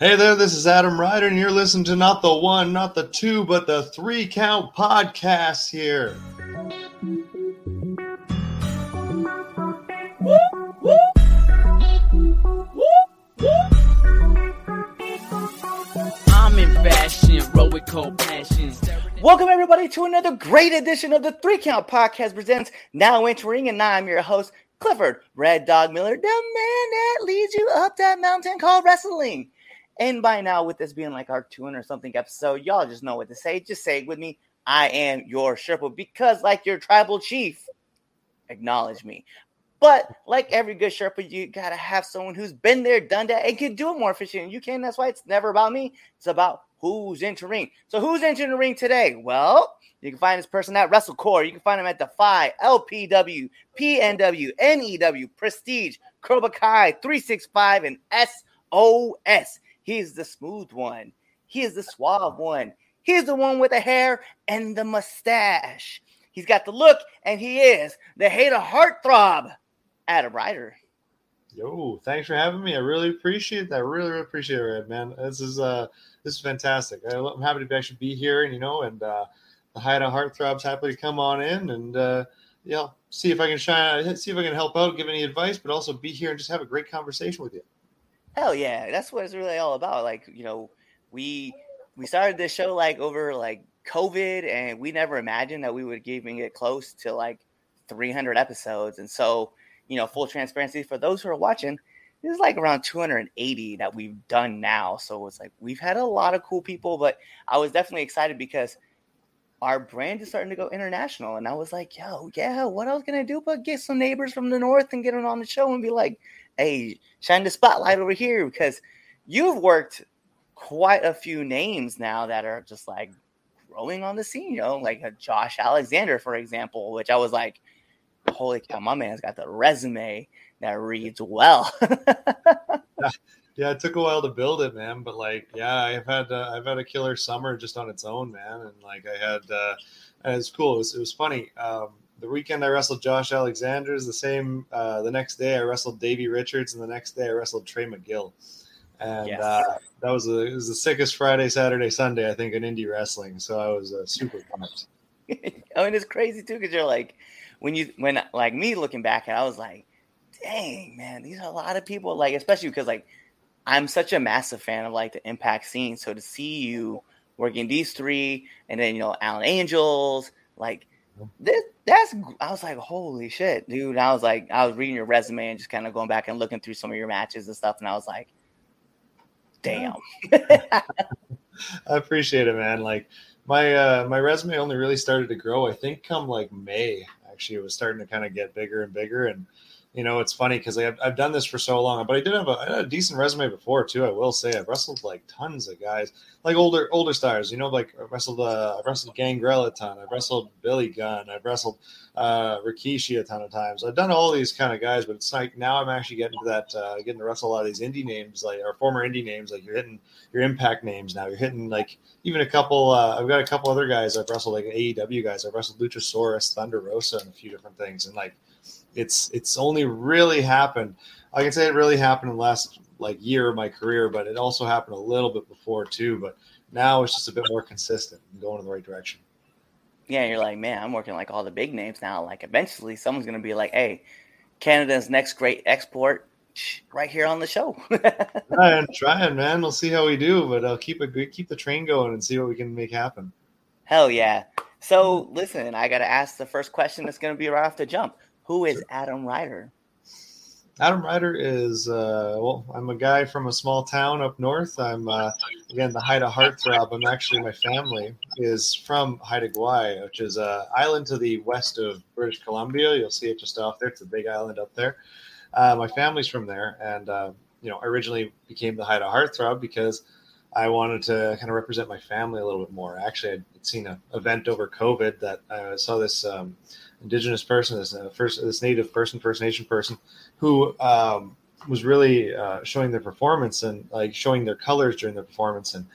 Hey there, this is Adam Ryder, and you're listening to not the one, not the two, but the three count podcast here. I'm in fashion, roll cold passions. Welcome everybody to another great edition of the Three Count Podcast presents Now Entering, and I'm your host Clifford Red Dog Miller, the man that leads you up that mountain called wrestling. And by now, with this being like our 200 something episode, y'all just know what to say. Just say it with me. I am your Sherpa because, like your tribal chief, acknowledge me. But like every good Sherpa, you gotta have someone who's been there, done that, and can do it more efficient. You can. That's why it's never about me. It's about who's entering. So who's entering the ring today? Well, you can find this person at WrestleCore. You can find him at Defy, LPW, PNW, NEW, Prestige, Cobra Kai, 365, and SOS. He's the smooth one. He is the suave one. He's the one with the hair and the mustache. He's got the look, and he is the Haida heartthrob, Adam Ryder. Yo, thanks for having me. I really appreciate that. Really, really appreciate it, man. This is uh, this is fantastic. I'm happy to actually be here, and you know, and uh, the Haida Heartthrob's happy to come on in and uh, you know see if I can shine, see if I can help out, give any advice, but also be here and just have a great conversation with you. Hell yeah, that's what it's really all about. Like you know, we we started this show like over like COVID, and we never imagined that we would even get close to like 300 episodes. And so, you know, full transparency for those who are watching, this is like around 280 that we've done now. So it's like we've had a lot of cool people, but I was definitely excited because our brand is starting to go international. And I was like, yo, yeah, what else can I do but get some neighbors from the north and get them on the show and be like, hey, shine the spotlight over here because you've worked quite a few names now that are just like growing on the scene, you know, like a Josh Alexander, for example, which I was like, holy cow, my man's got the resume that reads well. yeah, it took a while to build it, man. But like, yeah, I've had uh, I've had a killer summer just on its own, man. And like, I had uh, and it's cool. It was, it was funny. Um, the weekend I wrestled Josh Alexander's. The same uh, the next day I wrestled Davey Richards, and the next day I wrestled Trey Miguel. And yes. uh, that was, a, it was the sickest Friday, Saturday, Sunday I think in indie wrestling. So I was uh, super pumped. I mean, it's crazy too because you're like, when you when like me looking back, and I was like, dang man, these are a lot of people. Like especially because like I'm such a massive fan of like the Impact scene. So to see you working these three, and then you know Alan Angels, like this, that's I was like, holy shit, dude. I was like, I was reading your resume and just kind of going back and looking through some of your matches and stuff, and I was like, damn. I appreciate it, man. Like my uh my resume only really started to grow, I think, come like May. Actually, it was starting to kind of get bigger and bigger, and you know, it's funny because I've, I've done this for so long, but I did have a, I had a decent resume before too. I will say I've wrestled like tons of guys, like older older stars. You know, like I wrestled uh, I wrestled Gangrel a ton. I've wrestled Billy Gunn. I've wrestled uh, Rikishi a ton of times. I've done all these kind of guys, but it's like now I'm actually getting to that uh, getting to wrestle a lot of these indie names, like our former indie names. Like you're hitting your Impact names now. You're hitting like even a couple. Uh, I've got a couple other guys I've wrestled like AEW guys. I've wrestled Luchasaurus, Thunder Rosa, and a few different things, and like it's it's only really happened. I can say it really happened in the last like year of my career, but it also happened a little bit before too. But now it's just a bit more consistent and going in the right direction. Yeah, you're like, man, I'm working like all the big names now. Like eventually, someone's gonna be like, hey, Canada's next great export right here on the show. trying, trying, man. We'll see how we do, but I'll keep it keep the train going and see what we can make happen. Hell yeah! So listen, I got to ask the first question that's going to be right off the jump. Who is Adam Ryder? Adam Ryder is uh, well. I'm a guy from a small town up north. I'm uh, again the Haida Heartthrob. I'm actually my family is from Haida Gwaii, which is an island to the west of British Columbia. You'll see it just off there. It's a big island up there. Uh, my family's from there, and uh, you know, I originally became the Haida Heartthrob because I wanted to kind of represent my family a little bit more. Actually, I'd seen an event over COVID that I saw this. Um, indigenous person, this uh, first this native person, First Nation person, who um, was really uh, showing their performance and like showing their colors during their performance. And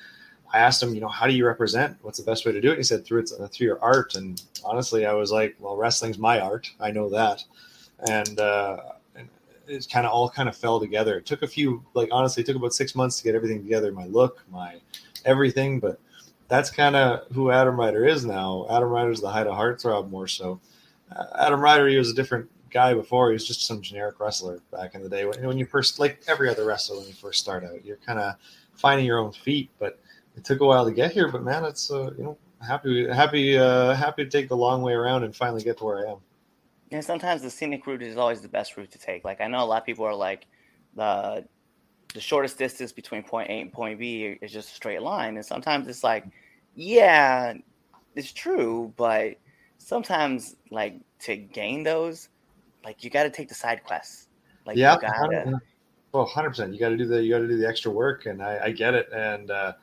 I asked him, you know, how do you represent? What's the best way to do it? he said through it uh, through your art. And honestly, I was like, well, wrestling's my art. I know that. And, uh, and it kind of all kind of fell together. It took a few, like honestly, took about six months to get everything together. My look, my everything, but that's kind of who Adam Ryder is now. Adam Ryder's the Haida heartthrob more so. Adam Ryder, he was a different guy before. He was just some generic wrestler back in the day. When, when you first, like every other wrestler, when you first start out, you're kind of finding your own feet. But it took a while to get here. But man, it's uh, you know happy, happy, uh, happy to take the long way around and finally get to where I am. And sometimes the scenic route is always the best route to take. Like I know a lot of people are like the the shortest distance between point A and point B is just a straight line, and sometimes it's like, yeah, it's true, but sometimes like to gain those, like you got to take the side quests. Like yeah, you gotta, well, hundred percent. You got to do the you got to do the extra work, and I, I get it. And uh,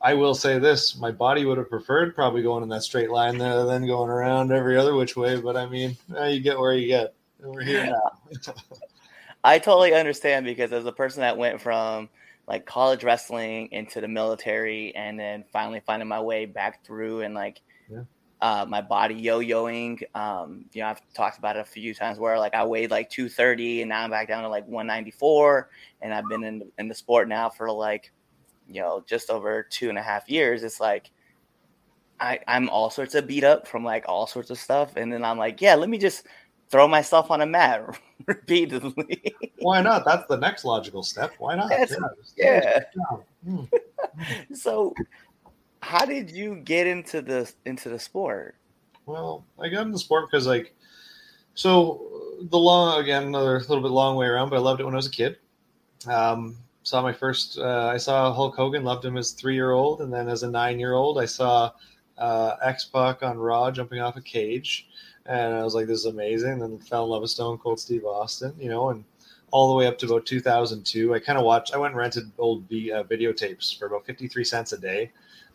I will say this: my body would have preferred probably going in that straight line there, than going around every other which way. But I mean, you get where you get. We're here now. I totally understand because as a person that went from like college wrestling into the military and then finally finding my way back through and like. Uh, my body yo-yoing. Um, you know, I've talked about it a few times where like I weighed like 230 and now I'm back down to like 194 and I've been in in the sport now for like you know just over two and a half years. It's like I, I'm all sorts of beat up from like all sorts of stuff, and then I'm like, yeah, let me just throw myself on a mat repeatedly. Why not? That's the next logical step. Why not? That's- just- yeah. Hmm. so, how did you get into the into the sport? Well, I got into the sport because like, so the long again another little bit long way around, but I loved it when I was a kid. Um, saw my first. Uh, I saw Hulk Hogan. Loved him as three year old, and then as a nine year old, I saw uh, X Pac on Raw jumping off a cage, and I was like, "This is amazing." Then fell in love with Stone Cold Steve Austin, you know, and all the way up to about 2002. I kind of watched. I went and rented old v, uh, videotapes for about 53 cents a day,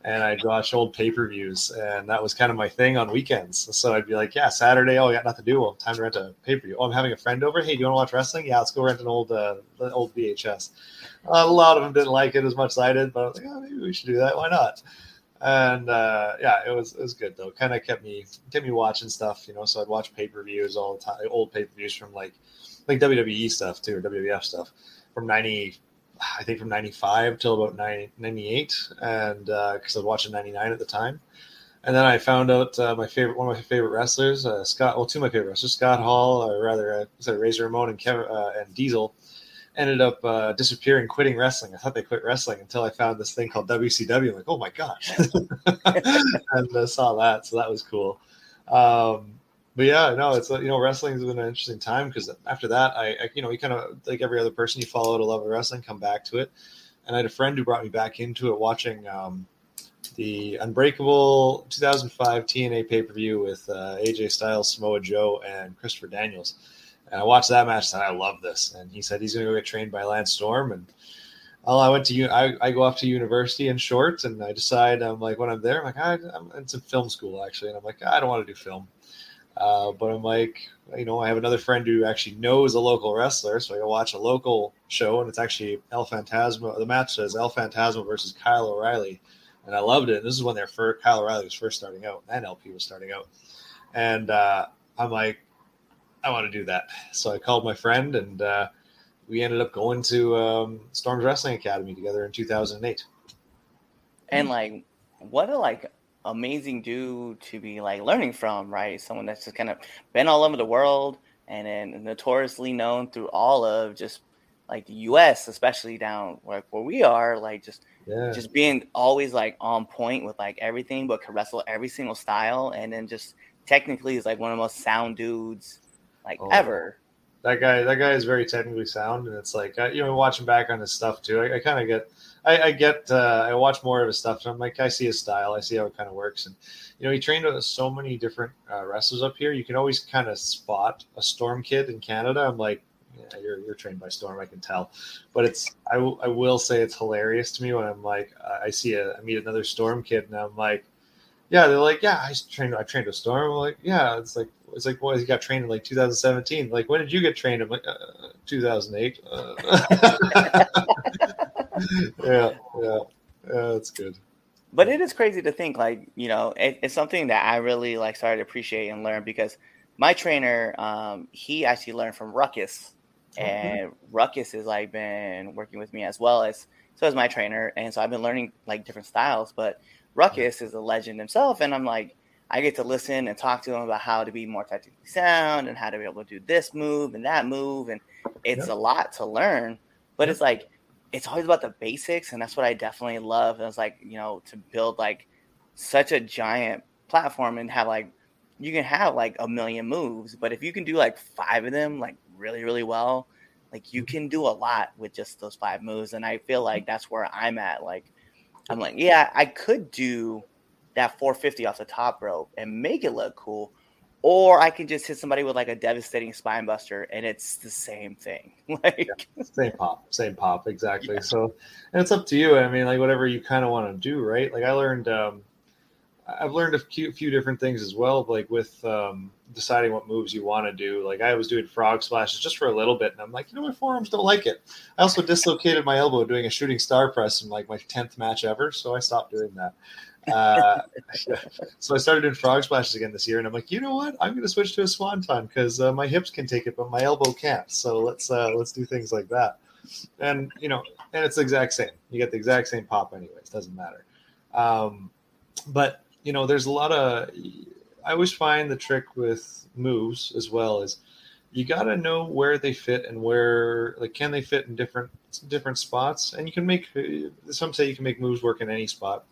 and I'd watch old pay per views, and that was kind of my thing on weekends. So I'd be like, "Yeah, Saturday. Oh, I got nothing to do. Well, time to rent a pay per view. Oh, I'm having a friend over. Hey, do you want to watch wrestling? Yeah, let's go rent an old uh, old VHS." a lot of them didn't like it as much as I did, but I was like, "Oh, maybe we should do that. Why not?" And uh, yeah, it was it was good though. Kind of kept me kept me watching stuff, you know. So I'd watch pay per views all the time, old pay per views from like like WWE stuff too, or WWF stuff from ninety, I think from ninety five till about 90, 98, and because I was watching ninety nine at the time. And then I found out uh, my favorite, one of my favorite wrestlers, uh, Scott. Well, two of my favorite wrestlers, Scott Hall, or rather, uh, sorry, Razor Ramon and Kevin uh, and Diesel, ended up uh, disappearing, quitting wrestling. I thought they quit wrestling until I found this thing called WCW. I'm like, oh my gosh, and uh, saw that, so that was cool. Um, but yeah, no, it's you know, wrestling has been an interesting time because after that, I, I you know, you kind of like every other person, you follow a love of wrestling, come back to it. And I had a friend who brought me back into it, watching um, the Unbreakable 2005 TNA pay per view with uh, AJ Styles, Samoa Joe, and Christopher Daniels. And I watched that match and I love this. And he said he's going to go get trained by Lance Storm. And well, I went to I go off to university in shorts and I decide I'm like when I'm there, I'm like I, I'm it's in film school actually, and I'm like I don't want to do film. Uh, but I'm like, you know, I have another friend who actually knows a local wrestler, so I go watch a local show, and it's actually El Fantasma. The match is El Fantasma versus Kyle O'Reilly, and I loved it. And this is when their first Kyle O'Reilly was first starting out, and LP was starting out, and uh, I'm like, I want to do that. So I called my friend, and uh, we ended up going to um, Storms Wrestling Academy together in 2008. And like, what a like amazing dude to be like learning from, right? Someone that's just kind of been all over the world and then notoriously known through all of just like the U.S., especially down like where we are, like just Yeah, just being always like on point with like everything, but can wrestle every single style, and then just technically is like one of the most sound dudes like Oh. ever. That guy that guy is very technically sound and it's like you know watching back on his stuff too. I, I kind of get I, I get uh, i watch more of his stuff and i'm like i see his style i see how it kind of works and you know he trained with so many different uh, wrestlers up here you can always kind of spot a storm kid in canada. I'm like yeah, you're, you're trained by storm i can tell. But it's I, w- I will say it's hilarious to me when i'm like i see a i meet another storm kid and i'm like yeah, they're like, yeah, I trained. I trained with Storm. I'm like, yeah, it's like, it's like, boy, he got trained in like 2017. Like, when did you get trained? I'm like, uh, 2008. Uh, yeah, yeah, yeah, that's good. but it is crazy to think like you know it, it's something that i really like started to appreciate and learn because my trainer um he actually learned from ruckus and Ruckus has like been working with me as well as so as my trainer, and so I've been learning like different styles. But Ruckus is a legend himself, and I'm like, I get to listen and talk to him about how to be more technically sound and how to be able to do this move and that move, and it's a lot to learn. But it's like it's always about the basics, and that's what I definitely love. And it's like you know to build like such a giant platform and have like you can have like a million moves, but if you can do like five of them like really really well, like you can do a lot with just those five moves. And I feel like that's where I'm at. Like I'm like, yeah, I could do that 450 off the top rope and make it look cool. Or I can just hit somebody with like a devastating spine buster and it's the same thing. like yeah, same pop, same pop, exactly. Yeah. So and it's up to you. I mean, like whatever you kind of want to do, right? Like I learned um I've learned a few, different things as well, like with um, deciding what moves you want to do. Like I was doing frog splashes just for a little bit, and I'm like, you know, my forearms don't like it. I also dislocated my elbow doing a shooting star press in like my tenth match ever, so I stopped doing that. Uh, so I started doing frog splashes again this year, and I'm like, you know what? I'm going to switch to a swan swanton because uh, my hips can take it, but my elbow can't. So let's uh, let's do things like that. And you know, and it's the exact same. You get the exact same pop, anyways. Doesn't matter. Um, but you know, there's a lot of. I always find the trick with moves as well is you got to know where they fit and where like can they fit in different different spots and you can make some say you can make moves work in any spot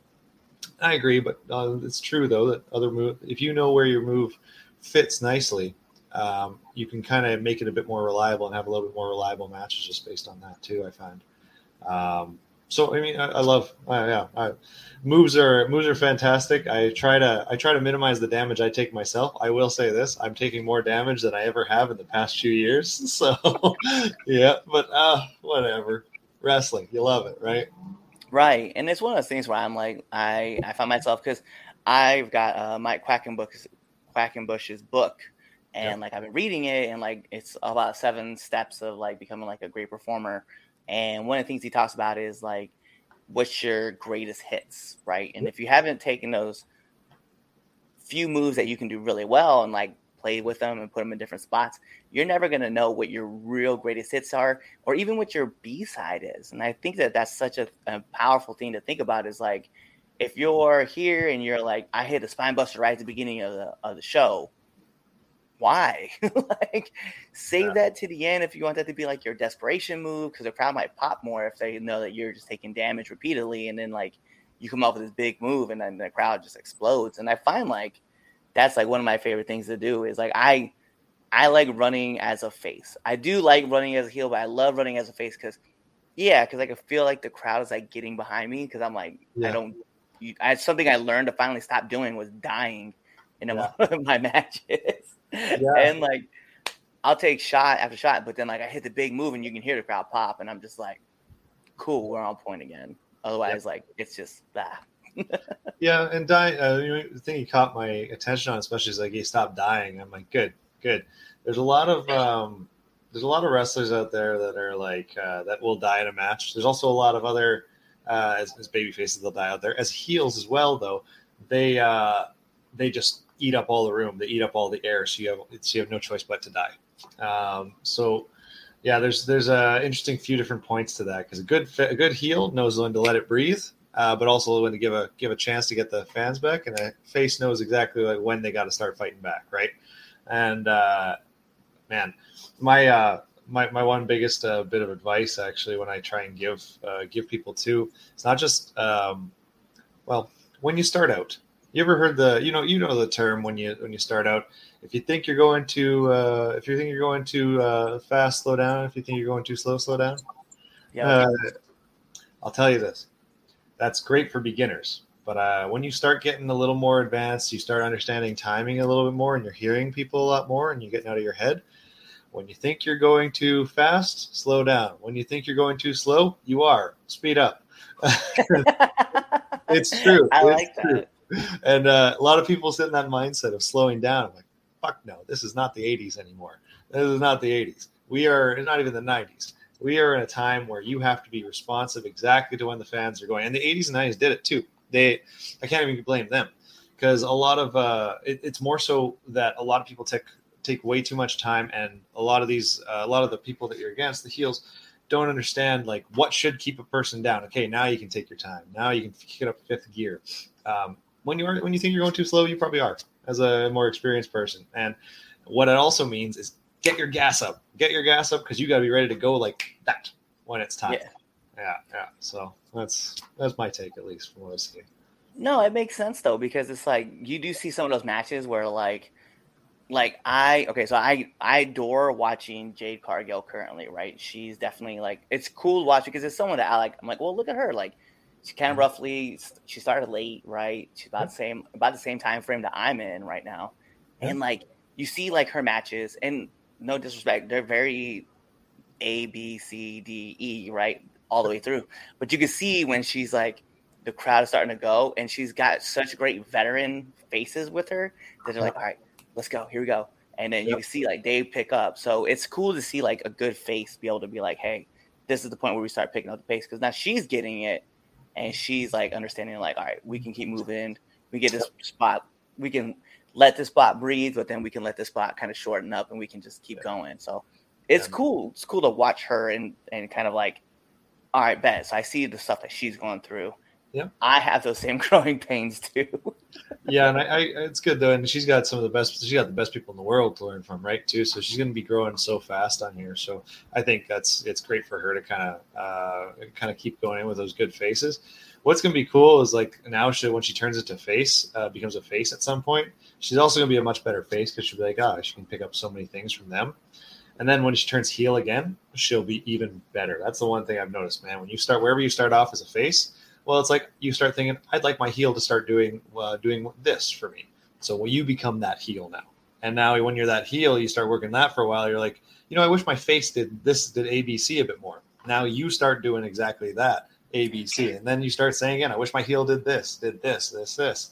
i agree but uh, it's true though that other move if you know where your move fits nicely um, you can kind of make it a bit more reliable and have a little bit more reliable matches just based on that too i find um, so I mean, I, I love, uh, yeah, I, moves are moves are fantastic. I try to I try to minimize the damage I take myself. I will say this: I'm taking more damage than I ever have in the past few years. So, yeah, but uh, whatever. Wrestling, you love it, right? Right, and it's one of those things where I'm like, I I find myself because I've got uh, Mike Quackenbush's Quackenbush's book, and yeah. like I've been reading it, and like it's about seven steps of like becoming like a great performer and one of the things he talks about is like, what's your greatest hits, right? And if you haven't taken those few moves that you can do really well and like play with them and put them in different spots, you're never going to know what your real greatest hits are or even what your B side is. And I think that that's such a, a, powerful thing to think about is like, if you're here and you're like, I hit a spine buster right at the beginning of the, of the show, why? like, save yeah. that to the end if you want that to be like your desperation move, because the crowd might pop more if they know that you're just taking damage repeatedly, and then like you come up with this big move, and then the crowd just explodes. And I find like that's like one of my favorite things to do is like I I like running as a face. I do like running as a heel, but I love running as a face because yeah, because I can feel like the crowd is like getting behind me because I'm like yeah. I don't. You, I, something I learned to finally stop doing was dying in yeah. my matches yeah. and like I'll take shot after shot, but then like I hit the big move and you can hear the crowd pop, and I'm just like, cool, we're on point again. Otherwise, like it's just that. yeah, and dying. Uh, the thing he caught my attention on, especially, is like he stopped dying. I'm like, good, good. There's a lot of um, there's a lot of wrestlers out there that are like uh, that will die in a match. There's also a lot of other uh, as, as baby faces they'll die out there as heels as well. Though they uh, they just eat up all the room. They eat up all the air, so you have so you have no choice but to die. Um, so yeah, there's there's a interesting few different points to that because a good a good heel knows when to let it breathe, uh, but also when to give a give a chance to get the fans back, and a face knows exactly like when they got to start fighting back, right? And uh, man, my uh, my my one biggest uh, bit of advice actually when I try and give uh, give people to it's not just um, well when you start out, you ever heard the you know you know the term when you when you start out. If you think you're going to uh, if you think you're going too uh, fast slow down. If you think you're going too slow slow down. Yeah. Uh, i'll tell you this. That's great for beginners. But uh, when you start getting a little more advanced you start understanding timing a little bit more and you're hearing people a lot more and you're getting out of your head. When you think you're going too fast slow down. When you think you're going too slow you are. Speed up. It's true. I it's like true. and uh, a lot of people sit in that mindset of slowing down. I'm like, fuck no, this is not the 80s anymore. This is not the 80s. We are not even the 90s. We are in a time where you have to be responsive exactly to when the fans are going. And the 80s and 90s did it too. They, I can't even blame them because a lot of uh, it, it's more so that a lot of people took take way too much time, and a lot of these, uh, a lot of the people that you're against, the heels, don't understand like what should keep a person down. Okay, now you can take your time. Now you can kick it up fifth gear. Um, when you are when you think you're going too slow, you probably are as a more experienced person. And what it also means is get your gas up, get your gas up because you got to be ready to go like that when it's time. Yeah. yeah, yeah. So that's that's my take at least from what I see. No, it makes sense though because it's like you do see some of those matches where like like I okay, so I I adore watching Jade Cargill currently, right? She's definitely like it's cool to watch because it's someone that I like. I'm like, well, look at her, like she kind of roughly she started late, right? She's about the same about the same time frame that I'm in right now, and like you see like her matches, and no disrespect, they're very A B C D E, right, all the way through. But you can see when she's like the crowd is starting to go, and she's got such great veteran faces with her that they're like, all right, let's go, here we go. And then you can see like they pick up. So it's cool to see like a good face be able to be like, hey, this is the point where we start picking up the pace. Because now she's getting it and she's like understanding like, all right, we can keep moving. We get this spot, we can let this spot breathe, but then we can let this spot kind of shorten up and we can just keep going. So it's Yeah. cool. It's cool to watch her and and kind of like, all right, bet. So I see the stuff that she's going through. Yeah. I have those same growing pains too. yeah, and I, I, it's good though, and she's got some of the best. She's got the best people in the world to learn from, right? Too. So she's going to be growing so fast on here. So I think that's it's great for her to kind of uh, kind of keep going in with those good faces. What's going to be cool is like now she when she turns it to face, uh, becomes a face at some point. She's also going to be a much better face because she'll be like, ah, she can pick up so many things from them. And then when she turns heel again, she'll be even better. That's the one thing I've noticed, man. When you start wherever you start off as a face, well, it's like you start thinking, I'd like my heel to start doing uh, doing this for me. So will you become that heel now? And now when you're that heel, you start working that for a while. You're like, you know, I wish my face did this, did ABC a bit more. Now you start doing exactly that ABC, and then you start saying again, I wish my heel did this, did this, this, this.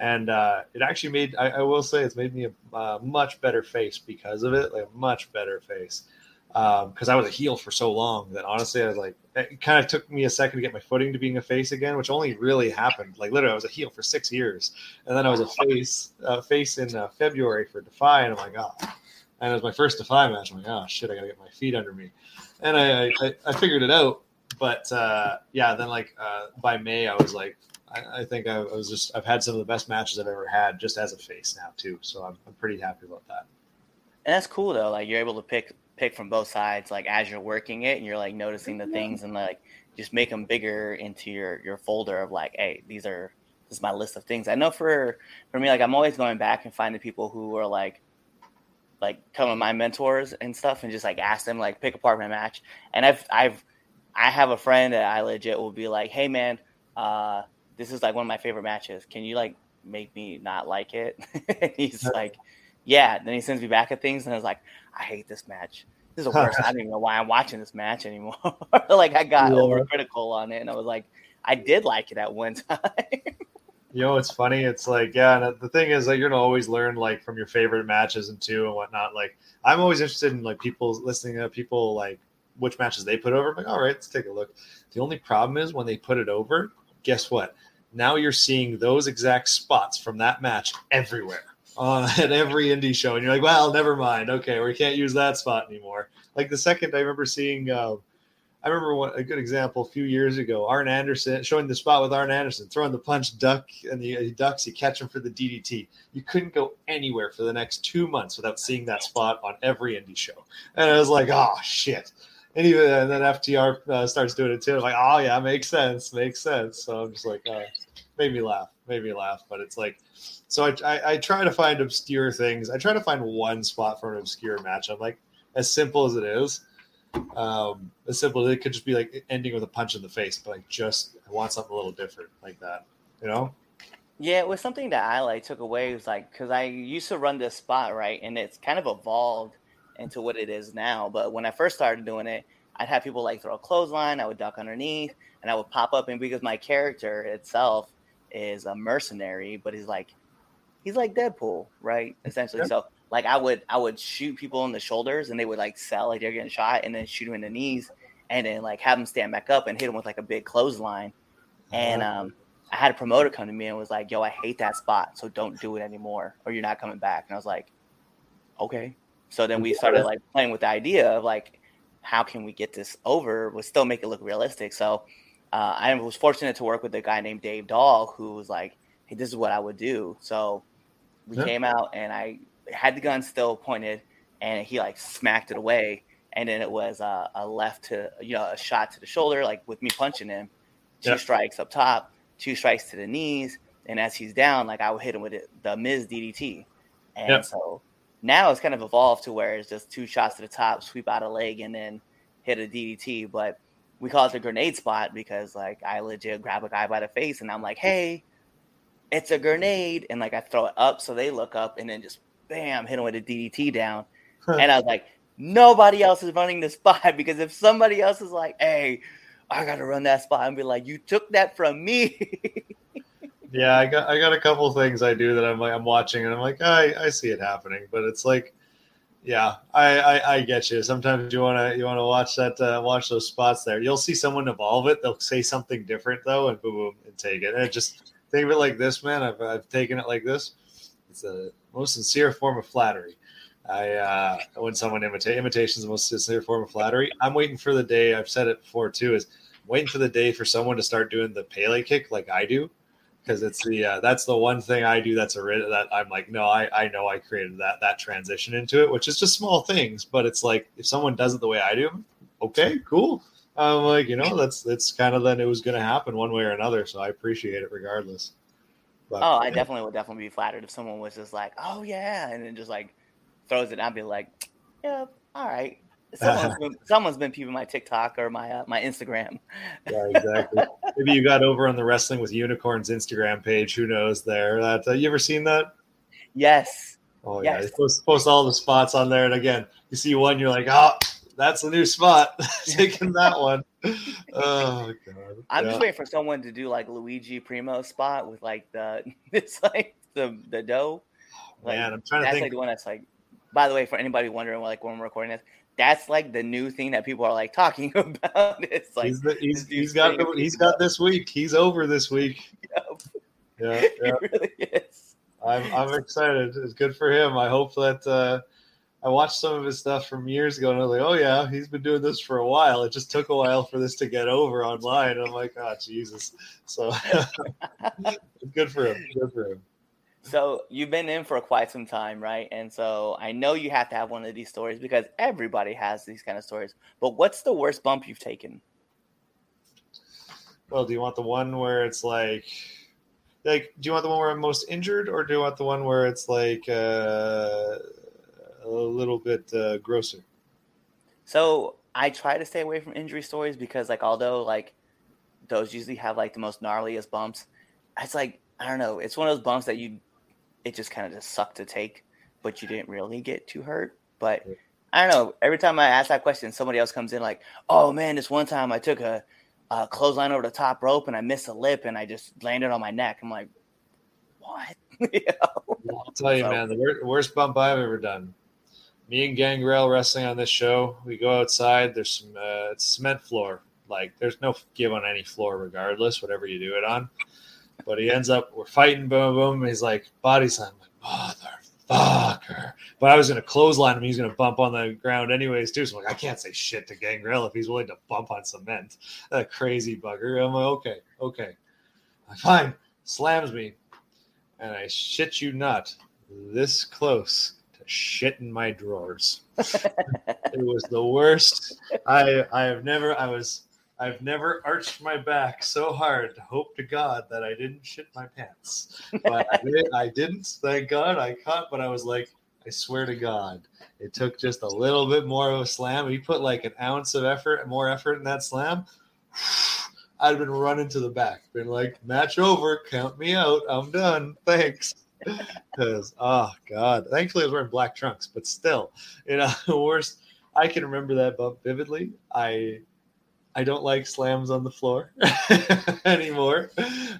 And uh, it actually made, I, I will say, it's made me a uh, much better face because of it, like a much better face because I was a heel for so long that honestly, I was like, it kind of took me a second to get my footing to being a face again, which only really happened like literally I was a heel for six years, and then I was a face face in uh, February for Defy, and I'm like, oh, and it was my first Defy match. I'm like, oh shit, I gotta get my feet under me, and I I, I figured it out, but uh, yeah, then like uh, by May I was like. I, I think I, I was just I've had some of the best matches I've ever had just as a face now too, so I'm, I'm pretty happy about that. And that's cool though. Like you're able to pick pick from both sides, like as you're working it, and you're like noticing the things and like just make them bigger into your your folder of like, hey, these are this is my list of things. I know for for me, like I'm always going back and finding people who are like like come to my mentors and stuff, and just like ask them like pick apart my match. And I've I've I have a friend that I legit will be like, hey man, uh, this is like one of my favorite matches. Can you like make me not like it? And he's like, yeah. Then he sends me back at things, and I was like, I hate this match. This is the worst. I don't even know why I'm watching this match anymore. like I got Yeah. overcritical on it, and I was like, I did like it at one time. You know, it's funny. It's like, yeah, and the thing is, like, you're gonna always learn like from your favorite matches and two and whatnot. Like, I'm always interested in like people listening to people like which matches they put over. I'm like, all right, let's take a look. The only problem is when they put it over. Guess what? Now you're seeing those exact spots from that match everywhere at every indie show, and you're like, well, never mind. Okay, we can't use that spot anymore. Like the second I remember seeing. Uh, I remember one, a good example a few years ago. Arn Anderson showing the spot with Arn Anderson throwing the punch duck and the he ducks. You catch him for the DDT. You couldn't go anywhere for the next two months without seeing that spot on every indie show. And I was like, oh shit. And even and then FTR uh, starts doing it too. I'm like, oh yeah, makes sense, makes sense. So I'm just like, uh, made me laugh, made me laugh. But it's like, so I, I I try to find obscure things. I try to find one spot for an obscure match. I'm like, as simple as it is um as simple as it could just be like ending with a punch in the face but like just i want something a little different like that you know Yeah, it was something that I like took away. It was like because I used to run this spot right, and it's kind of evolved into what it is now. But when I first started doing it, I'd have people like throw a clothesline, I would duck underneath, and I would pop up. And because my character itself is a mercenary, but he's like he's like Deadpool, right? Essentially. Yeah. So like I would I would shoot people in the shoulders, and they would like sell like they're getting shot, and then shoot them in the knees, and then like have them stand back up and hit them with like a big clothesline. And um, I had a promoter come to me and was like, "Yo, I hate that spot, so don't do it anymore, or you're not coming back." And I was like, okay. So then we started like playing with the idea of like, how can we get this over but still make it look realistic? So uh, I was fortunate to work with a guy named Dave Dahl who was like, hey, this is what I would do. So we Yeah. came out and I had the gun still pointed and he like smacked it away. And then it was uh, a left to, you know, a shot to the shoulder, like with me punching him, two Yeah. strikes up top, two strikes to the knees. And as he's down, like I would hit him with it, the Miz DDT. And Yeah. so now it's kind of evolved to where it's just two shots to the top, sweep out a leg, and then hit a DDT. But we call it the grenade spot because like I legit grab a guy by the face and I'm like, hey, it's a grenade. And like I throw it up so they look up and then just bam, hit them with a DDT down. and I was like, nobody else is running the spot because if somebody else is like, hey, I gotta run that spot and be like, you took that from me. Yeah, I got I got a couple things I do that I'm like I'm watching and I'm like I I see it happening, but it's like, yeah, I I, I get you. Sometimes you wanna you wanna watch that uh, watch those spots there. You'll see someone evolve it. They'll say something different though, and boom, boom, and take it. And it just think of it like this, man. I've I've taken it like this. It's a most sincere form of flattery. I uh, when someone imitate imitation is the most sincere form of flattery. I'm waiting for the day. I've said it before too. Is waiting for the day for someone to start doing the Pele kick like I do because it's the uh, that's the one thing I do that's a that I'm like no I I know I created that that transition into it which is just small things but it's like if someone does it the way I do okay cool I'm like you know that's it's kind of then it was going to happen one way or another so I appreciate it regardless. But, oh, I definitely would definitely be flattered if someone was just like, oh yeah, and then just like throws it. I'd be like, yeah, all right. Someone's been, someone's been peeping my TikTok or my uh, my Instagram. yeah, exactly. Maybe you got over on the Wrestling with Unicorns Instagram page. Who knows? There, that uh, you ever seen that? Yes. Oh yeah, Yes. they post, post all the spots on there, and again, you see one, you're like, oh, that's the new spot. Taking that one. Oh god. I'm Yeah. just waiting for someone to do like Luigi Primo spot with like the it's like the the dough. Like, Man, I'm trying to that's think. like the one that's like. By the way, for anybody wondering, like when we're recording this, that's like the new thing that people are like talking about. It's like he's, the, he's, he's got the, he's got this week. He's over this week. Yeah, yeah. it really is. I'm I'm excited. It's good for him. I hope that uh, I watched some of his stuff from years ago, and I was like, oh yeah, he's been doing this for a while. It just took a while for this to get over online. And I'm like, oh Jesus. So good for him. Good for him. So you've been in for quite some time, right? And so I know you have to have one of these stories because everybody has these kind of stories. But what's the worst bump you've taken? Well, do you want the one where it's like, like, do you want the one where I'm most injured, or do you want the one where it's like uh, a little bit uh, grosser? So I try to stay away from injury stories because, like, although like those usually have like the most gnarliest bumps, it's like I don't know. It's one of those bumps that you it just kind of just sucked to take, but you didn't really get too hurt. But I don't know. Every time I ask that question, somebody else comes in like, "Oh man, this one time I took a, a clothesline over the top rope and I missed a lip and I just landed on my neck." I'm like, "What?" You know? I'll tell you, So- man, the worst bump I've ever done. Me and Gangrel wrestling on this show. We go outside. There's some uh, cement floor. Like there's no give on any floor, regardless, whatever you do it on. But he ends up we're fighting, boom, boom. He's like body slam, like motherfucker. But I was gonna clothesline him. He's gonna bump on the ground anyways too. So I'm like, I can't say shit to Gangrel if he's willing to bump on cement. That crazy bugger. I'm like, okay, okay, fine. Slams me, and I shit you not, this close to in my drawers. it was the worst. I I have never I was I've never arched my back so hard to hope to God that I didn't shit my pants. But I, did, I didn't. Thank God I caught. But I was like, I swear to God, it took just a little bit more of a slam. He put like an ounce of effort, more effort in that slam. I'd been running to the back, been like, match over, count me out, I'm done, thanks. Because oh god, thankfully I was wearing black trunks, but still, you know, the worst. I can remember that bump vividly. I I don't like slams on the floor anymore.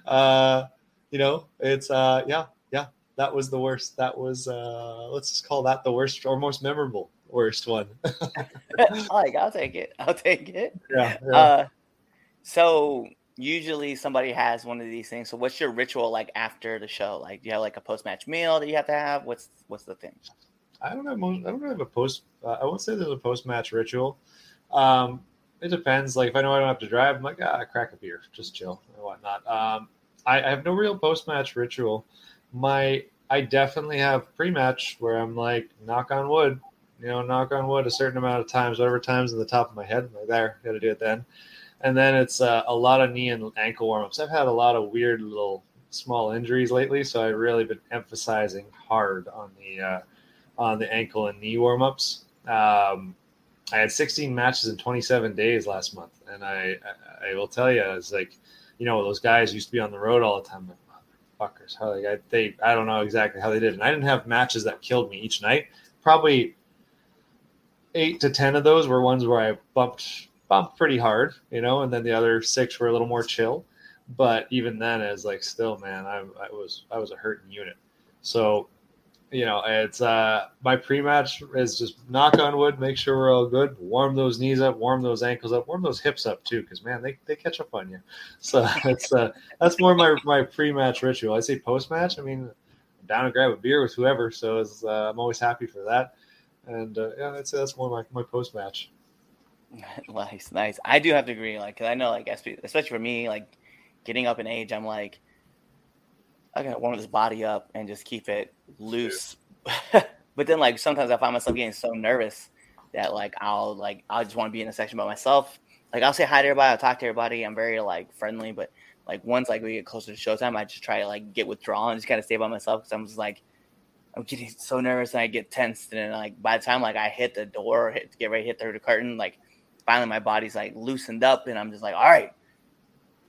Uh, you know, it's uh, yeah, yeah. That was the worst. That was uh, let's just call that the worst or most memorable worst one. like I'll take it. I'll take it. yeah, yeah. Uh, so usually somebody has one of these things. So what's your ritual like after the show? Like, do you have like a post match meal that you have to have? What's what's the thing? I don't have most, I don't have a post. Uh, I won't say there's a post match ritual. Um, it depends. Like if I know I don't have to drive, I'm like ah, crack a beer, just chill and whatnot. Um, I, I have no real post match ritual. My I definitely have pre match where I'm like knock on wood, you know, knock on wood a certain amount of times, whatever times in the top of my head. Like there, got to do it then. And then it's uh, a lot of knee and ankle warmups. I've had a lot of weird little small injuries lately, so I've really been emphasizing hard on the uh, on the ankle and knee warmups. Um, I had 16 matches in 27 days last month, and I I, I will tell you, it's like you know those guys used to be on the road all the time. Like, fuckers, how I, they I don't know exactly how they did, and I didn't have matches that killed me each night. Probably eight to ten of those were ones where I bumped bumped pretty hard, you know, and then the other six were a little more chill. But even then, it's like still, man, I, I was I was a hurting unit. So you know, it's uh my pre-match is just knock on wood, make sure we're all good, warm those knees up, warm those ankles up, warm those hips up too, because man, they, they catch up on you. So it's uh that's more my my pre-match ritual. I say post-match. I mean, I'm down to grab a beer with whoever, so uh, I'm always happy for that. And uh, yeah, I'd say that's more my my post-match. nice, nice. I do have to agree, like, cause I know, like, especially for me, like, getting up in age, I'm like, I gotta warm this body up and just keep it loose. but then like sometimes I find myself getting so nervous that like I'll like I just want to be in a section by myself. Like I'll say hi to everybody, I'll talk to everybody. I'm very like friendly, but like once like we get closer to showtime, I just try to like get withdrawn and just kind of stay by myself because I'm just like I'm getting so nervous and I get tensed and then like by the time like I hit the door, hit get ready hit the curtain, like finally my body's like loosened up and I'm just like, all right,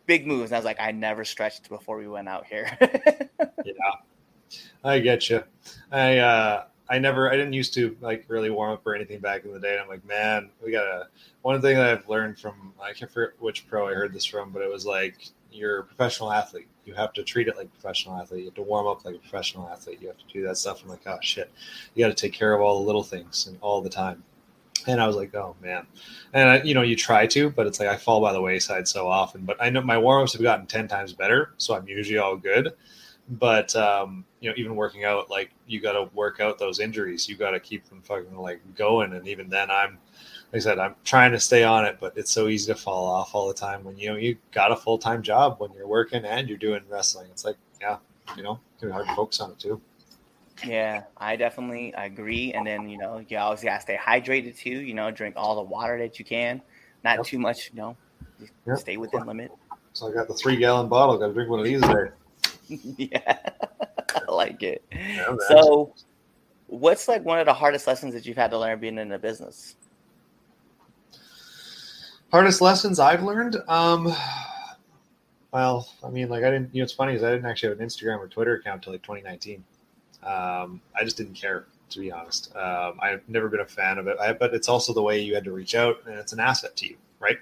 big moves. And I was like, I never stretched before we went out here. yeah, I get you. I uh, I never, I didn't used to like really warm up or anything back in the day. And I'm like, man, we gotta. One thing that I've learned from I can't forget which pro I heard this from, but it was like you're a professional athlete. You have to treat it like a professional athlete. You have to warm up like a professional athlete. You have to do that stuff. I'm like, oh shit, you got to take care of all the little things and all the time. And I was like, oh man. And I, you know, you try to, but it's like I fall by the wayside so often. But I know my warm ups have gotten 10 times better. So I'm usually all good. But, um, you know, even working out, like you got to work out those injuries. You got to keep them fucking like going. And even then, I'm, like I said, I'm trying to stay on it, but it's so easy to fall off all the time when you know you got a full time job when you're working and you're doing wrestling. It's like, yeah, you know, can be hard to focus on it too. Yeah, I definitely agree. And then, you know, you always got to stay hydrated too. You know, drink all the water that you can, not yep. too much, you know, yep. stay within limit. So I got the three gallon bottle. Got to drink one of these a day. yeah, I like it. Yeah, so, what's like one of the hardest lessons that you've had to learn being in the business? Hardest lessons I've learned? Um, well, I mean, like I didn't, you know, it's funny is I didn't actually have an Instagram or Twitter account until like 2019. Um, I just didn't care, to be honest. Um, I've never been a fan of it, I, but it's also the way you had to reach out, and it's an asset to you, right?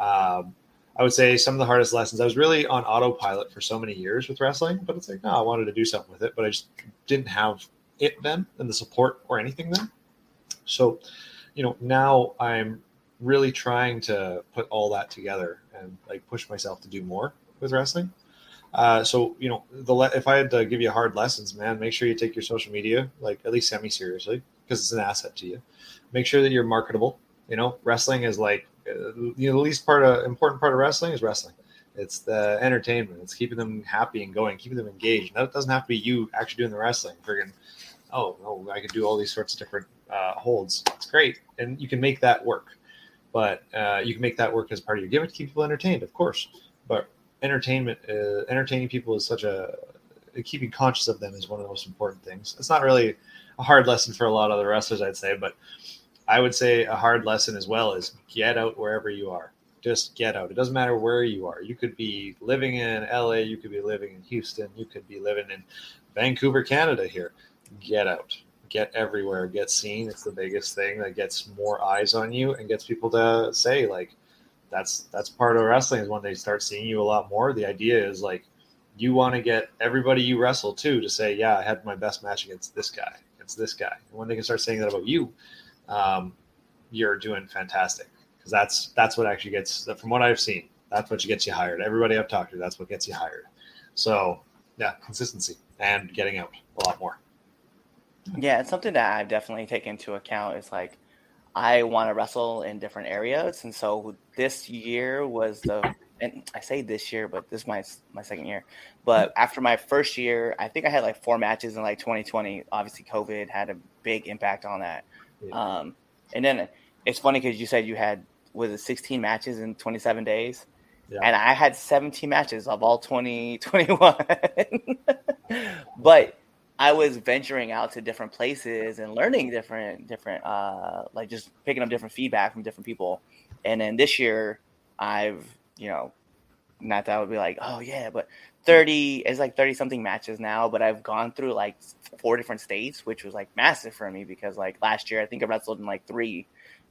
Um, I would say some of the hardest lessons. I was really on autopilot for so many years with wrestling, but it's like, no, I wanted to do something with it, but I just didn't have it then and the support or anything then. So, you know, now I'm really trying to put all that together and like push myself to do more with wrestling. Uh, so you know, the le- if I had to give you hard lessons, man, make sure you take your social media like at least semi seriously because it's an asset to you. Make sure that you're marketable. You know, wrestling is like uh, you know the least part of important part of wrestling is wrestling. It's the entertainment. It's keeping them happy and going, keeping them engaged. That doesn't have to be you actually doing the wrestling. Friggin', oh, oh, I can do all these sorts of different uh, holds. It's great, and you can make that work. But uh, you can make that work as part of your gimmick to keep people entertained, of course. But entertainment, uh, entertaining people is such a keeping conscious of them is one of the most important things. It's not really a hard lesson for a lot of the wrestlers, I'd say, but I would say a hard lesson as well is get out wherever you are. Just get out. It doesn't matter where you are. You could be living in LA, you could be living in Houston, you could be living in Vancouver, Canada here. Get out. Get everywhere. Get seen. It's the biggest thing that gets more eyes on you and gets people to say, like, that's that's part of wrestling is when they start seeing you a lot more. The idea is like you want to get everybody you wrestle to to say, yeah, I had my best match against this guy, against this guy. And when they can start saying that about you, um, you're doing fantastic because that's that's what actually gets from what I've seen. That's what gets you hired. Everybody I've talked to, that's what gets you hired. So yeah, consistency and getting out a lot more. Yeah, it's something that I've definitely taken into account. Is like I want to wrestle in different areas, and so this year was the. And I say this year, but this is my my second year. But after my first year, I think I had like four matches in like 2020. Obviously, COVID had a big impact on that. Yeah. Um, and then it's funny because you said you had was it 16 matches in 27 days, Yeah. and I had 17 matches of all 2021. but I was venturing out to different places and learning different different uh like just picking up different feedback from different people. And then this year I've, you know, not that I would be like, oh yeah, but 30 is like 30 something matches now, but I've gone through like four different states, which was like massive for me because like last year I think I wrestled in like three.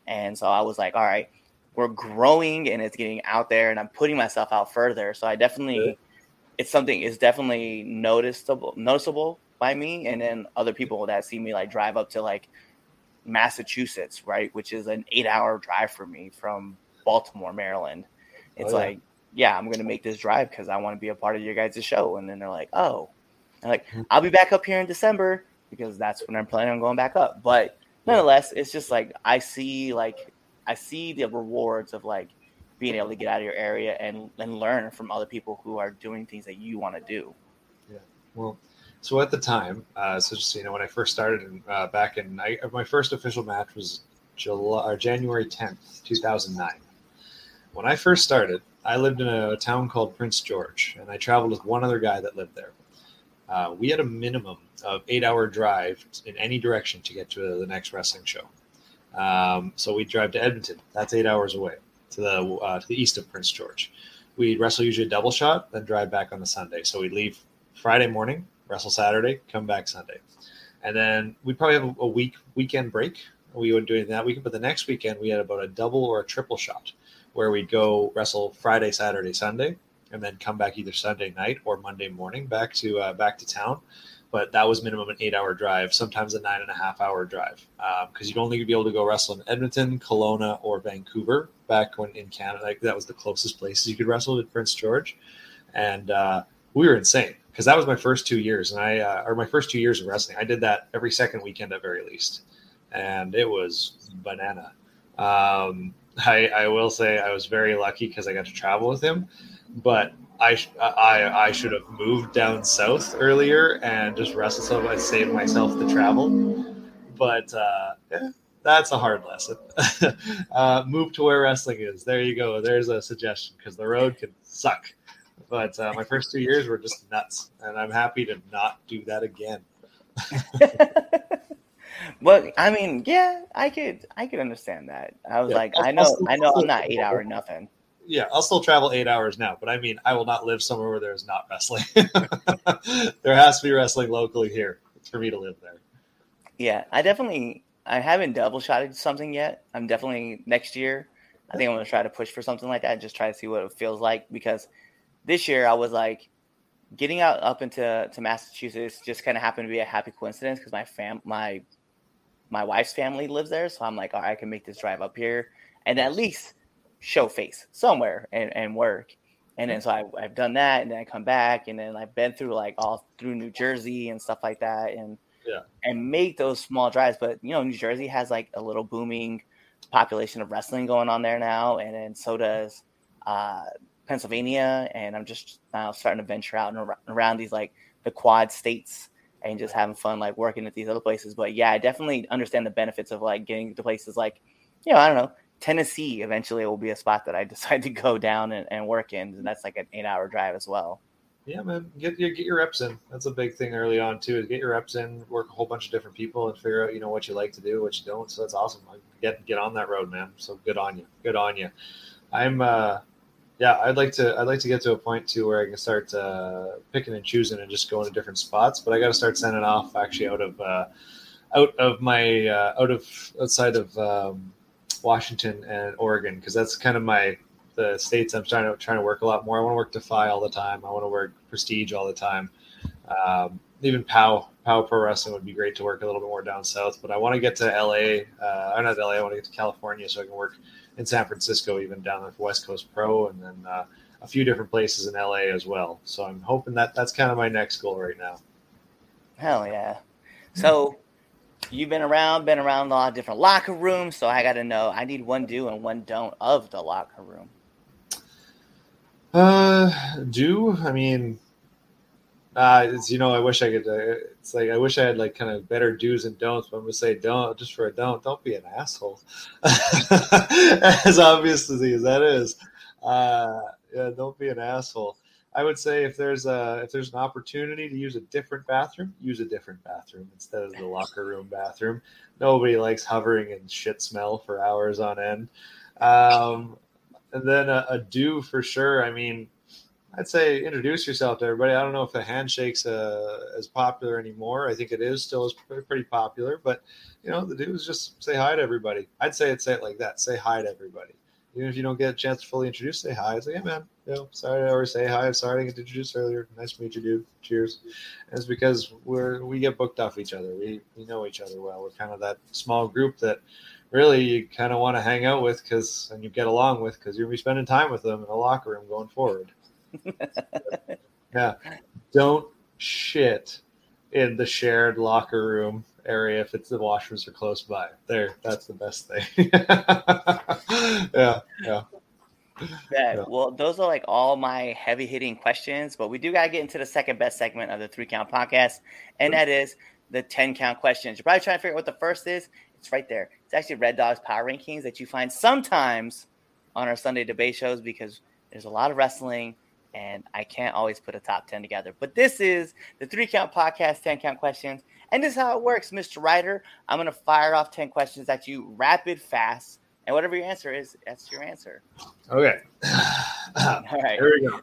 And so I was like, all right, we're growing and it's getting out there and I'm putting myself out further. So I definitely it's something it's definitely noticeable noticeable by me and then other people that see me like drive up to like Massachusetts, right, which is an 8-hour drive for me from Baltimore, Maryland. It's Oh, yeah. like, yeah, I'm going to make this drive cuz I want to be a part of your guys' show and then they're like, "Oh." I'm like, Mhm. "I'll be back up here in December because that's when I'm planning on going back up." But nonetheless, it's just like I see like I see the rewards of like being able to get out of your area and and learn from other people who are doing things that you want to do. Yeah. Well, so at the time, uh, so just you know, when I first started in, uh, back in, I, my first official match was July, or January 10th, 2009. When I first started, I lived in a town called Prince George, and I traveled with one other guy that lived there. Uh, we had a minimum of eight hour drive in any direction to get to the next wrestling show. Um, so we'd drive to Edmonton. That's eight hours away to the uh, to the east of Prince George. We'd wrestle usually a double shot, then drive back on the Sunday. So we'd leave Friday morning, wrestle Saturday, come back Sunday, and then we'd probably have a, week weekend break. We wouldn't do anything that weekend, but the next weekend we had about a double or a triple shot, where we'd go wrestle Friday, Saturday, Sunday, and then come back either Sunday night or Monday morning back to uh, back to town. But that was minimum an eight-hour drive, sometimes a nine and a half-hour drive, because you'd only be able to go wrestle in Edmonton, Kelowna, or Vancouver back when in Canada. Like that was the closest places you could wrestle at Prince George, and uh, we were insane because that was my first two years, and I uh, or my first two years of wrestling. I did that every second weekend at very least, and it was banana. Um, I, I will say I was very lucky because I got to travel with him, but I, I I should have moved down south earlier and just wrestled so I saved myself the travel. But uh, yeah, that's a hard lesson. uh, move to where wrestling is. There you go. There's a suggestion because the road can suck. But uh, my first two years were just nuts, and I'm happy to not do that again. but I mean, yeah, I could I could understand that. I was Yeah, like, I'll- I know I'll- I know I'm not eight hour nothing. Yeah, I'll still travel eight hours now, but I mean, I will not live somewhere where there's not wrestling. there has to be wrestling locally here for me to live there. Yeah, I definitely I haven't double shotted something yet. I'm definitely next year. I think I'm gonna try to push for something like that, just try to see what it feels like. Because this year I was like getting out up into to Massachusetts just kind of happened to be a happy coincidence because my fam my my wife's family lives there, so I'm like, all right, I can make this drive up here and at least show face somewhere and, and work. And then so I, I've done that, and then I come back, and then I've been through like all through New Jersey and stuff like that, and Yeah. and make those small drives. But you know, New Jersey has like a little booming population of wrestling going on there now, and then so does uh, Pennsylvania. And I'm just now starting to venture out and ar- around these like the quad states and just having fun, like working at these other places. But yeah, I definitely understand the benefits of like getting to places like, you know, I don't know, Tennessee. Eventually, will be a spot that I decide to go down and, and work in, and that's like an eight-hour drive as well. Yeah, man, get your get your reps in. That's a big thing early on too. Is get your reps in, work a whole bunch of different people, and figure out you know what you like to do, what you don't. So that's awesome. Get get on that road, man. So good on you. Good on you. I'm uh, yeah, I'd like to I'd like to get to a point too where I can start uh, picking and choosing and just going to different spots. But I got to start sending off actually out of uh, out of my uh, out of outside of um, Washington and Oregon because that's kind of my the states I'm trying to trying to work a lot more. I want to work Defy all the time. I want to work Prestige all the time. Um, even POW POW Pro Wrestling would be great to work a little bit more down south. But I want to get to LA. Uh, I'm not LA. I want to get to California so I can work in San Francisco, even down for West Coast Pro, and then uh, a few different places in LA as well. So I'm hoping that that's kind of my next goal right now. Hell yeah! So You've been around, been around a lot of different locker rooms, so I got to know. I need one do and one don't of the locker room. Uh, do I mean? Uh, it's you know I wish I could. Uh, it's like I wish I had like kind of better do's and don'ts. But I'm gonna say don't just for a don't. Don't be an asshole. as obvious as that is, uh, yeah, don't be an asshole. I would say if there's a if there's an opportunity to use a different bathroom, use a different bathroom instead of the locker room bathroom. Nobody likes hovering in shit smell for hours on end. Um, and then a, a do for sure. I mean, I'd say introduce yourself to everybody. I don't know if the handshake's uh, as popular anymore. I think it is still is pretty popular, but you know, the do is just say hi to everybody. I'd say it say it like that. Say hi to everybody. Even if you don't get a chance to fully introduce, say hi. It's like, hey man, you know, sorry to always say hi. I'm sorry I didn't get introduced earlier. Nice to meet you, dude. Cheers. And it's because we're we get booked off each other. We we know each other well. We're kind of that small group that really you kind of want to hang out with because and you get along with because you'll be spending time with them in the locker room going forward. yeah, don't shit in the shared locker room area if it's the washrooms are close by. There, that's the best thing. yeah, yeah. Yeah, well, those are like all my heavy hitting questions, but we do got to get into the second best segment of the three count podcast, and that is the 10 count questions. You're probably trying to figure out what the first is. It's right there. It's actually Red Dog's Power Rankings that you find sometimes on our Sunday debate shows because there's a lot of wrestling and I can't always put a top 10 together. But this is the three count podcast, 10 count questions. And this is how it works, Mr. Ryder. I'm going to fire off 10 questions at you rapid, fast. And whatever your answer is, that's your answer. Okay. All right. Here we go.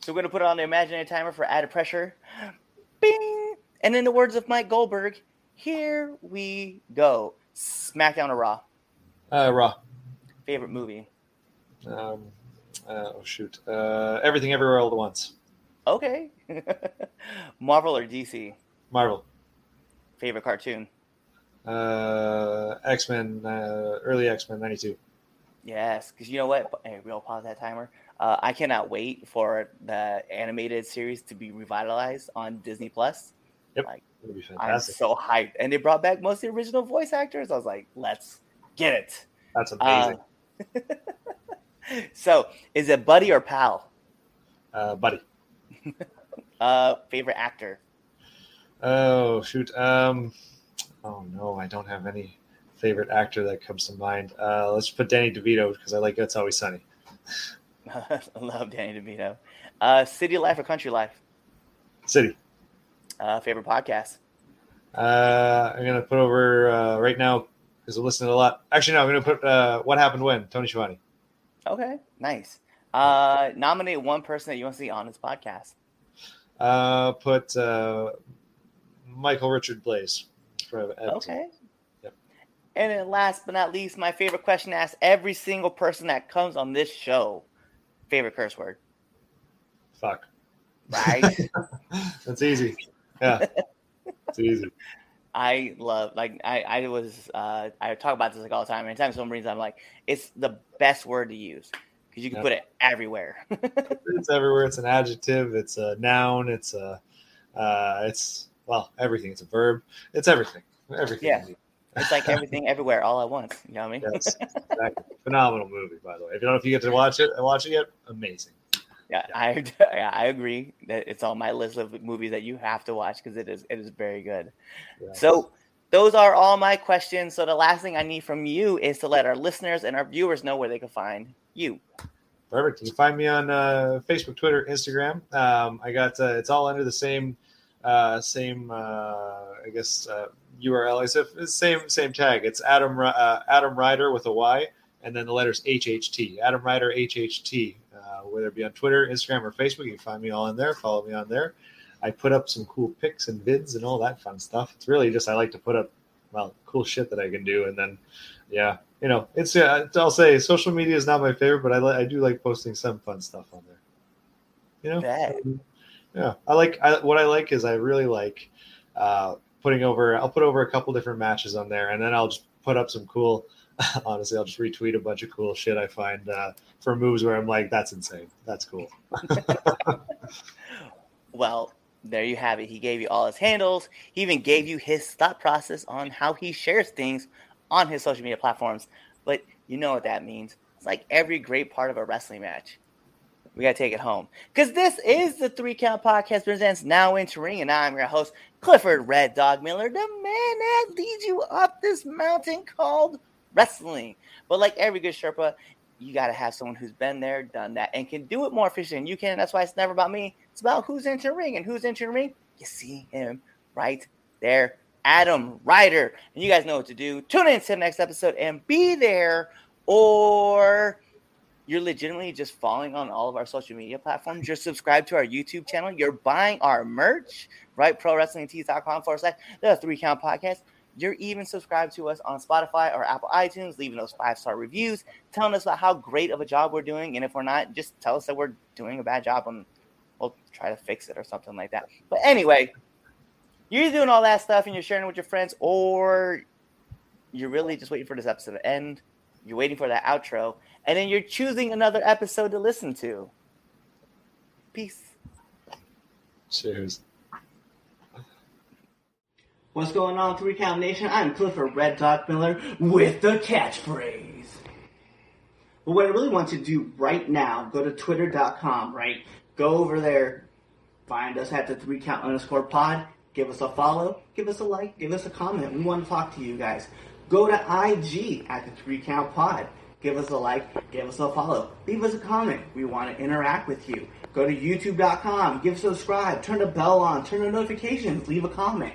So we're going to put it on the imaginary timer for added pressure. Bing. And in the words of Mike Goldberg, here we go. SmackDown or Raw? Uh, Raw. Favorite movie? Um, oh shoot! Uh, Everything, Everywhere, All at Once. Okay. Marvel or DC? Marvel. Favorite cartoon? Uh, X Men, uh, early X Men, ninety two. Yes, because you know what? Hey, we'll pause that timer. Uh, I cannot wait for the animated series to be revitalized on Disney Plus. Yep, Like, that'd be I'm so hyped, and they brought back most of the original voice actors. I was like, let's get it. That's amazing, Uh, so, is it Buddy or Pal? uh, buddy. Uh, favorite actor? Oh shoot! Um, oh no, I don't have any favorite actor that comes to mind. Uh, let's put Danny DeVito because I like It's Always Sunny. I love Danny DeVito. Uh, city life or country life? City. Uh, favorite podcast? Uh, I'm gonna put over uh, right now because I'm listening a lot. Actually, no, I'm gonna put uh, What Happened When Tony Schiavone. Okay, nice. Uh, nominate one person that you want to see on this podcast. Uh, put uh, Michael Richard Blaze. Okay. Yep. And then last but not least, my favorite question to ask every single person that comes on this show. Favorite curse word, Fuck. right? That's easy. Yeah, it's easy. I love like I I was uh I talk about this like all the time. Anytime someone brings it, I'm like, it's the best word to use because you can Yep. put it everywhere. It's everywhere. It's an adjective. It's a noun. It's a. Uh, it's well everything. It's a verb. It's everything. Everything. Yeah. it's like everything everywhere all at once. You know what I mean? Yes, exactly. Phenomenal movie, by the way. If you don't know if you get to watch it, watch it yet, amazing. Yeah, I yeah, I agree that it's on my list of movies that you have to watch because it is it is very good. Yeah. So those are all my questions. So the last thing I need from you is to let our listeners and our viewers know where they can find you. Perfect. You can find me on uh, Facebook, Twitter, Instagram. Um, I got uh, it's all under the same uh, same uh, I guess uh, URL. It's the same same tag. It's Adam uh, Adam Ryder with a Y, and then the letters HHT. Adam Ryder HHT. Whether it be on Twitter, Instagram, or Facebook, you can find me all in there. Follow me on there. I put up some cool pics and vids and all that fun stuff. It's really just I like to put up well cool shit that I can do, and then yeah, you know, it's uh, I'll say social media is not my favorite, but I li- I do like posting some fun stuff on there. You know, Bet. yeah, I like I, what I like is I really like uh, putting over. I'll put over a couple different matches on there, and then I'll just put up some cool. Honestly, I'll just retweet a bunch of cool shit I find uh, for moves where I'm like, that's insane, that's cool. Well, there you have it. He gave you all his handles. He even gave you his thought process on how he shares things on his social media platforms. But you know what that means. It's like every great part of a wrestling match. We got to take it home. Because this is the Three Count Podcast presents Now Entering, and I'm your host, Clifford Red Dog Miller, the man that leads you up this mountain called wrestling. But like every good Sherpa, you got to have someone who's been there, done that, and can do it more efficiently than you can. That's why it's never about me. It's about who's entering the ring and who's entering. The ring. You see him right there, Adam Ryder. And you guys know what to do. Tune in to the next episode and be there, or you're legitimately just following on all of our social media platforms. You're subscribed to our YouTube channel. You're buying our merch, right? ProWrestlingTees.com forward slash the Three Count Podcast. You're even subscribed to us on Spotify or Apple iTunes, leaving those five star reviews, telling us about how great of a job we're doing. And if we're not, just tell us that we're doing a bad job and we'll try to fix it or something like that. But anyway, you're doing all that stuff and you're sharing it with your friends, or you're really just waiting for this episode to end. You're waiting for that outro, and then you're choosing another episode to listen to. Peace. Cheers. What's going on, Three Count Nation? I'm Clifford Red Dog Miller with the catchphrase. But what I really want to do right now, go to twitter.com, right? Go over there, find us at the three count underscore pod, give us a follow, give us a like, give us a comment. We want to talk to you guys. Go to IG at the three count pod. Give us a like, give us a follow, leave us a comment. We want to interact with you. Go to youtube.com, give us subscribe, turn the bell on, turn the notifications, leave a comment.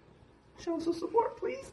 show some support, please.